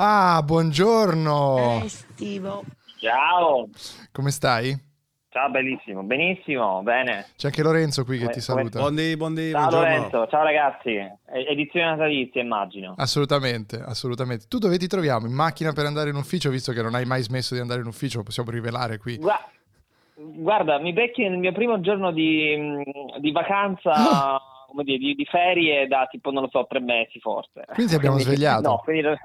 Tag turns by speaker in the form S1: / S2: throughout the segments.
S1: Ah, buongiorno.
S2: Eh, Stivo.
S3: Ciao.
S1: Come stai?
S3: Ciao, bellissimo. Benissimo, bene.
S1: C'è anche Lorenzo qui che
S3: Come-
S1: ti
S3: come-
S1: saluta.
S4: Buondì, buondì,
S3: Ciao
S4: buongiorno.
S3: Lorenzo, ciao ragazzi. Edizione natalizia, immagino.
S1: Assolutamente, assolutamente. Tu dove ti troviamo? In macchina per andare in ufficio, visto che non hai mai smesso di andare in ufficio, possiamo rivelare qui.
S3: Gua- Guarda, mi becchi nel mio primo giorno di, mh, di vacanza, come dire, di, di ferie da tipo, non lo so, tre mesi forse.
S1: Quindi ti abbiamo svegliato.
S3: No, quindi-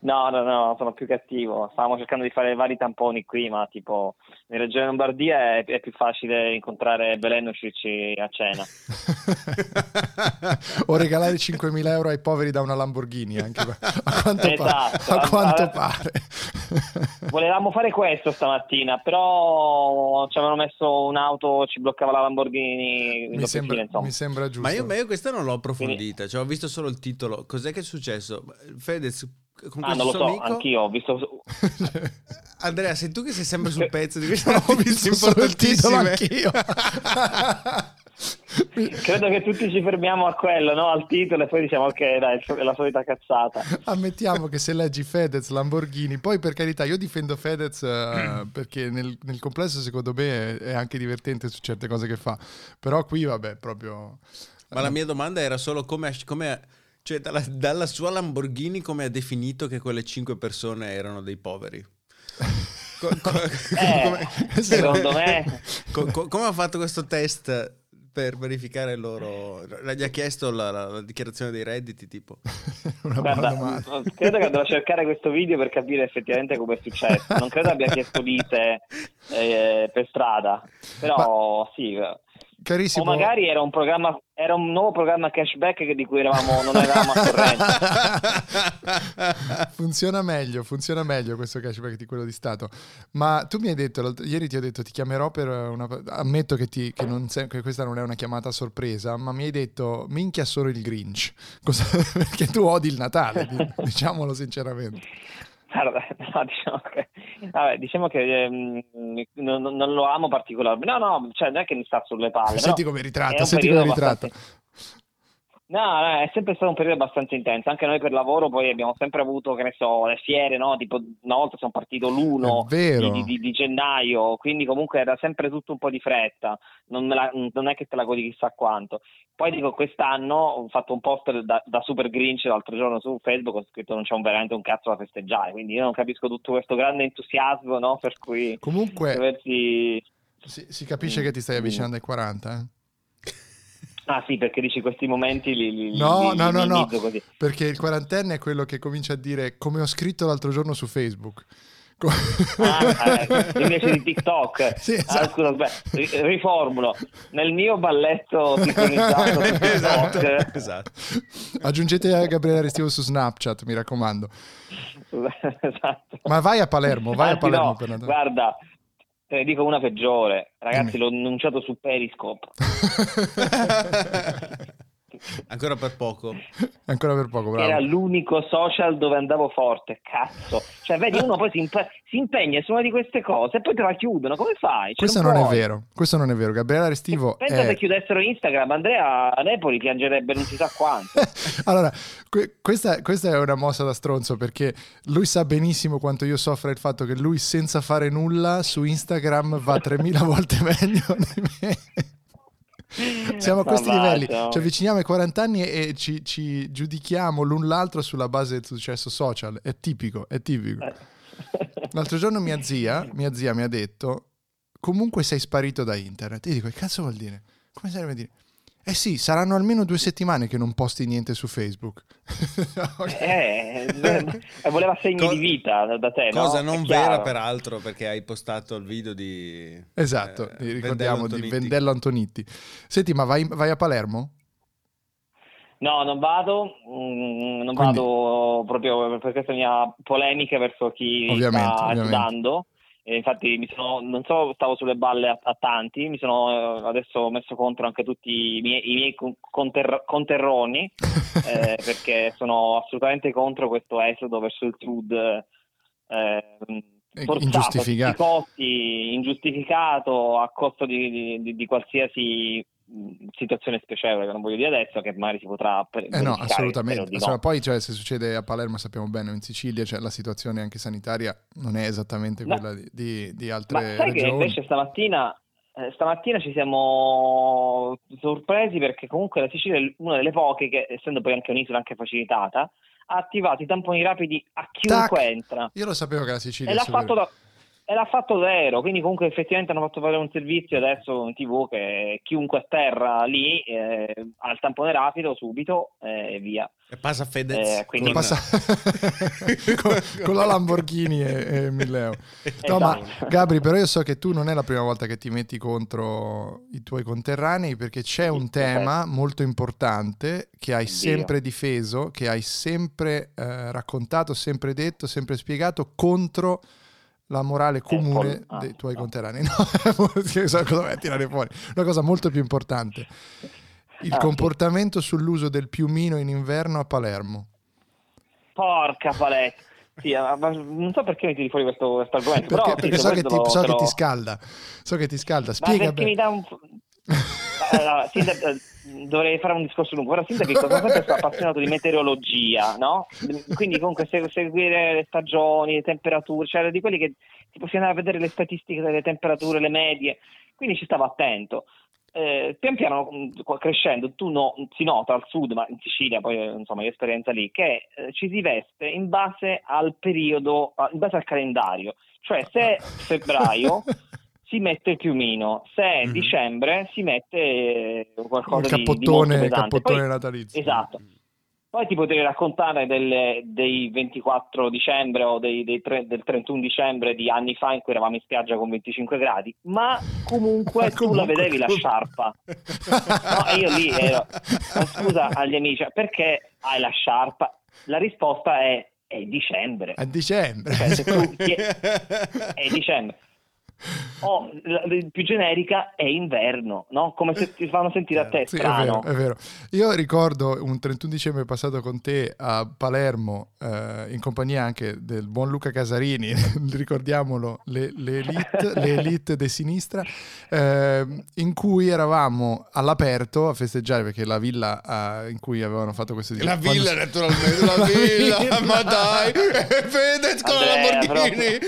S3: no, no, no, sono più cattivo. Stavamo cercando di fare vari tamponi qui, ma tipo in Regione Lombardia è, è più facile incontrare Belen e uscirci a cena.
S1: o regalare 5.000 euro ai poveri da una Lamborghini, anche a quanto,
S3: Esatto.
S1: a quanto
S3: Allora-
S1: pare.
S3: Volevamo fare questo stamattina, però ci avevano messo un'auto, ci bloccava la Lamborghini.
S1: mi, sembra,
S3: fine, insomma.
S1: mi sembra giusto.
S4: Ma io, ma io questa non l'ho approfondita, cioè ho visto solo il titolo. Cos'è che è successo? Fedez con
S3: Ah, non lo so,
S4: amico...
S3: anch'io ho visto.
S4: Andrea, sei tu che sei sempre sul pezzo di questa
S1: ho visto solo il titolo anch'io.
S3: Credo che tutti ci fermiamo a quello, no? Al titolo e poi diciamo ok, dai, è la solita cazzata.
S1: Ammettiamo che se leggi Fedez, Lamborghini, poi per carità io difendo Fedez eh, perché nel, nel complesso secondo me è, è anche divertente su certe cose che fa, però qui vabbè proprio...
S4: Ma la mia domanda era solo come... come cioè dalla, dalla sua Lamborghini come ha definito che quelle cinque persone erano dei poveri? Co- co-
S3: Eh, secondo me-
S4: co- co- come ha fatto questo test per verificare il loro... Gli ha chiesto la, la- la dichiarazione dei redditi tipo...
S1: Una
S3: Guarda,
S1: domanda.
S3: credo che andrò a cercare questo video per capire effettivamente come è successo. Non credo abbia chiesto lite eh, per strada, però sì. O
S1: Carissimo.
S3: magari era un programma, era un nuovo programma cashback di cui eravamo, non eravamo a corrente.
S1: funziona meglio, funziona meglio questo cashback di quello di Stato. Ma tu mi hai detto, ieri ti ho detto ti chiamerò per una... Ammetto che, ti- che non che questa non è una chiamata a sorpresa, ma mi hai detto minchia solo il Grinch. Cosa- perché tu odi il Natale, di- diciamolo sinceramente.
S3: Guarda, no, diciamo che, vabbè, diciamo che ehm, non, non lo amo particolarmente. No, no, cioè non è che mi sta sulle palle.
S1: Senti come ritratta, senti come ritratta.
S3: abbastanza- No, no, è sempre stato un periodo abbastanza intenso. Anche noi per lavoro poi abbiamo sempre avuto, che ne so, le fiere, no? Tipo una volta sono partito l'1
S1: È vero.
S3: di, di- di gennaio, quindi comunque era sempre tutto un po' di fretta. Non, la- non è che te la godi chissà quanto. Poi dico, quest'anno ho fatto un post da, da Super Grinch l'altro giorno su Facebook, ho scritto non c'è veramente un cazzo da festeggiare, quindi io non capisco tutto questo grande entusiasmo, no? Per cui
S1: Comunque
S3: doversi...
S1: si, si capisce che ti stai avvicinando ai 40, eh?
S3: Ah sì, perché dici questi momenti li, li,
S1: No,
S3: li-
S1: no,
S3: li
S1: no, no,
S3: così.
S1: perché il quarantenne è quello che comincia a dire come ho scritto l'altro giorno su Facebook.
S3: Ah, eh, invece di TikTok.
S1: Sì,
S3: Ah,
S1: esatto.
S3: scusa, aspetta, ri- riformulo. Nel mio balletto sincronizzato
S4: esatto,
S3: TikTok,
S4: esatto.
S1: Aggiungete a Gabriele Restivo su Snapchat, mi raccomando.
S3: Scusa, esatto.
S1: Ma vai a Palermo, vai a
S3: Anzi,
S1: Palermo
S3: no. Guarda, te ne dico una peggiore. Ragazzi,
S1: Dimmi.
S3: l'ho annunciato su Periscope.
S4: Ancora per poco.
S1: Ancora per poco, bravo.
S3: Era l'unico social dove andavo forte. Cazzo. Cioè, vedi, uno poi si, impe- si impegna su una di queste cose e poi te la chiudono. Come fai? Cioè,
S1: Questo non è
S3: puoi.
S1: vero, questo non è vero. Gabriele Restivo
S3: Pensa
S1: è...
S3: se chiudessero Instagram, Andrea a Napoli piangerebbe non si sa quanto.
S1: allora, que- questa, questa è una mossa da stronzo perché lui sa benissimo quanto io soffra il fatto che lui senza fare nulla su Instagram va 3000 volte meglio di me. Siamo a questi
S3: Ma
S1: livelli, ci avviciniamo ai 40 anni e ci, ci giudichiamo l'un l'altro sulla base del successo social. È tipico, è tipico. L'altro giorno mia zia, mia zia mi ha detto: Comunque sei sparito da internet. Io dico: Che cazzo vuol dire? Come sarebbe dire? Eh sì, saranno almeno due settimane che non posti niente su Facebook.
S3: Eh, eh, voleva segni
S4: Co-
S3: di vita da, te, no?
S4: Cosa
S3: È
S4: non vera peraltro perché hai postato il video di...
S1: esatto,
S4: eh,
S1: ricordiamo
S4: Vendello
S1: di. Vendello Antonitti. Senti, ma vai, vai a Palermo?
S3: No, non vado, mm, non
S1: Quindi-
S3: vado proprio per questa mia polemica verso chi
S1: Ovviamente,
S3: sta
S1: ovviamente.
S3: aiutando. E infatti mi sono, non so, stavo sulle balle a, a tanti, mi sono eh, adesso messo contro anche tutti i miei, i miei con- conter- conterroni eh, perché sono assolutamente contro questo esodo verso il sud eh, forzato, ingiustificato. costi, ingiustificato a costo di, di, di qualsiasi situazione spiacevole che non voglio dire adesso che magari si potrà
S1: eh no assolutamente no. poi cioè, se succede a Palermo sappiamo bene o in Sicilia cioè, la situazione anche sanitaria non è esattamente no. quella di, di, di altre
S3: Ma sai
S1: regioni.
S3: che invece stamattina eh, stamattina ci siamo sorpresi perché comunque la Sicilia è una delle poche che essendo poi anche un'isola anche facilitata ha attivato i tamponi rapidi a chiunque Tac. entra
S1: io lo sapevo che la Sicilia
S3: e l'ha fatto da e l'ha fatto zero, quindi comunque effettivamente hanno fatto fare un servizio adesso in tv che chiunque atterra lì eh, ha il tampone rapido subito eh, e via.
S4: E passa Fedez
S3: eh, quindi...
S1: con... Passa... con, con, la Lamborghini e, e Milleo. No, esatto. ma Gabri, però io so che tu non è la prima volta che ti metti contro i tuoi conterranei perché c'è un tema molto importante che hai sempre difeso, che hai sempre eh, raccontato, sempre detto, sempre spiegato contro la morale comune ah, dei tuoi no. conterranei. No, cosa vai a tirare fuori. Una cosa molto più importante. Il ah, comportamento sì. sull'uso del piumino in inverno a Palermo.
S3: Porca paletta. Sì, non so perché mi tiri fuori questo, questo argomento.
S1: Perché,
S3: però,
S1: perché
S3: sì,
S1: so, che ti, so che ti, scalda. So che ti scalda. Spiega
S3: bene. mi dà un... allora, sindaco, dovrei fare un discorso lungo, però sindaco sono sempre stato appassionato di meteorologia, no? Quindi comunque seguire le stagioni, le temperature, cioè di quelli che ti possiamo andare a vedere le statistiche delle temperature, le medie, quindi ci stavo attento. Eh, pian piano crescendo, tu no, si nota al sud, ma in Sicilia poi insomma ho esperienza lì, che eh, ci si veste in base al periodo, in base al calendario. Cioè se febbraio si mette il piumino, se è mm-hmm. dicembre si mette eh, qualcosa
S1: il cappottone,
S3: di,
S1: di cappottone Poi, natalizio.
S3: Esatto. Poi ti potrei raccontare delle, dei 24 dicembre o dei, dei tre, del 31 dicembre di anni fa in cui eravamo in spiaggia con 25 gradi, ma comunque, tu la vedevi la sciarpa. No, io lì ero, ma scusa agli amici, perché hai la sciarpa? La risposta è è dicembre.
S1: È dicembre. Cioè,
S3: tu, è dicembre o la, più generica è inverno, no? Come se ti fanno sentire a te sì, strano.
S1: È vero, è vero. Io ricordo un 31 dicembre passato con te a Palermo, eh, in compagnia anche del buon Luca Casarini, ricordiamolo, le, le, elite, le elite di sinistra, eh, in cui eravamo all'aperto a festeggiare perché la villa uh, in cui avevano fatto questo
S4: discorso. La villa, quando... naturalmente, la villa, ma dai, Fedez con la Lamborghini.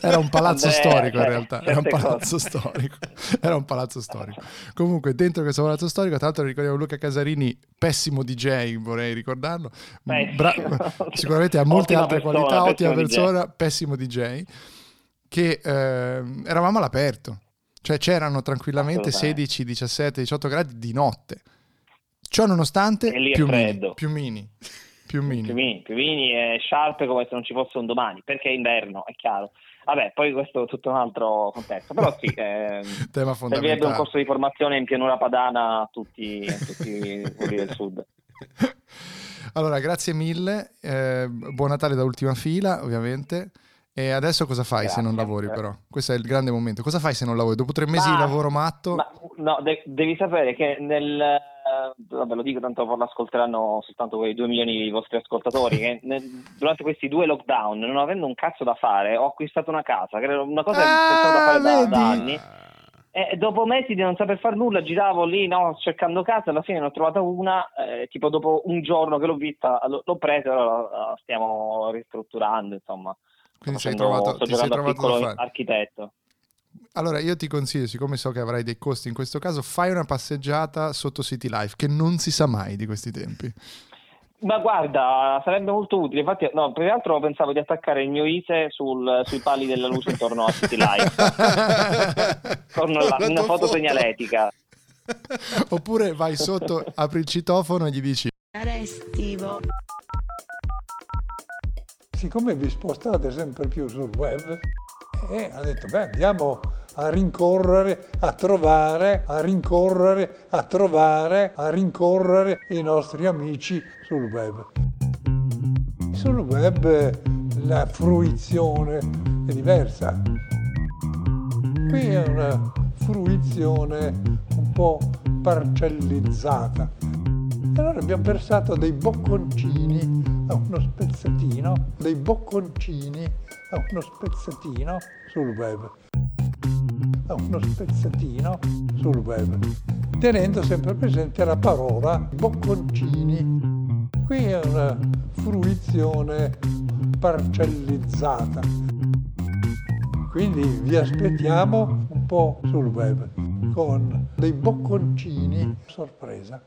S1: Era un palazzo storico storico in realtà, era un palazzo storico. Era un palazzo storico. Comunque, dentro questo palazzo storico, tra l'altro ricordiamo Luca Casarini, pessimo DJ, vorrei ricordarlo. Bra- sicuramente ha molte altre persona, qualità, ottima persona, DJ. pessimo DJ, che eh, eravamo all'aperto. Cioè c'erano tranquillamente 16, 17, 18 gradi di notte. Ciò nonostante, più mini, più mini. Più mini.
S3: Più mini, più mini e sciarpe come se non ci fosse un domani, perché è inverno, è chiaro. Vabbè, poi questo è tutto un altro contesto, però sì, eh,
S1: Tema
S3: servirebbe un corso di formazione in pianura padana a tutti, a tutti quelli del sud.
S1: Allora, grazie mille, eh, buon Natale da ultima fila, ovviamente. E adesso cosa fai Grazie, se non lavori però? Questo è il grande momento. Cosa fai se non lavori? Dopo tre mesi ma, di lavoro matto?
S3: Ma, no, de- devi sapere che nel... Uh, vabbè, lo dico tanto lo ascolteranno soltanto quei due milioni di vostri ascoltatori che nel, durante questi due lockdown, non avendo un cazzo da fare, ho acquistato una casa, che era una cosa che ah, pensavo da fare da, da, anni. E dopo mesi di non saper fare nulla, giravo lì no, cercando casa, alla fine ne ho trovata una, eh, tipo dopo un giorno che l'ho vista, l'ho presa, ora la stiamo ristrutturando, insomma.
S1: Quindi sei trovato,
S3: sto ti sei trovato da architetto.
S1: Allora, io ti consiglio, siccome so che avrai dei costi in questo caso, fai una passeggiata sotto City Life, che non si sa mai di questi tempi.
S3: Ma guarda, sarebbe molto utile. Infatti, no, per l'altro pensavo di attaccare il mio ISE sul, sui pali della luce intorno a City Life. con la, una foto segnaletica.
S1: Oppure vai sotto, apri il citofono e gli dici...
S2: Era estivo
S5: siccome vi spostate sempre più sul web, e ha detto, beh, andiamo a rincorrere, a trovare, a rincorrere, a trovare, a rincorrere i nostri amici sul web. Sul web la fruizione è diversa. Qui è una fruizione un po' parcellizzata. Allora abbiamo versato dei bocconcini a uno spezzettino, dei bocconcini a uno spezzettino sul web. Uno spezzettino sul web. Tenendo sempre presente la parola bocconcini. Qui è una fruizione parcellizzata. Quindi vi aspettiamo un po' sul web con dei bocconcini sorpresa.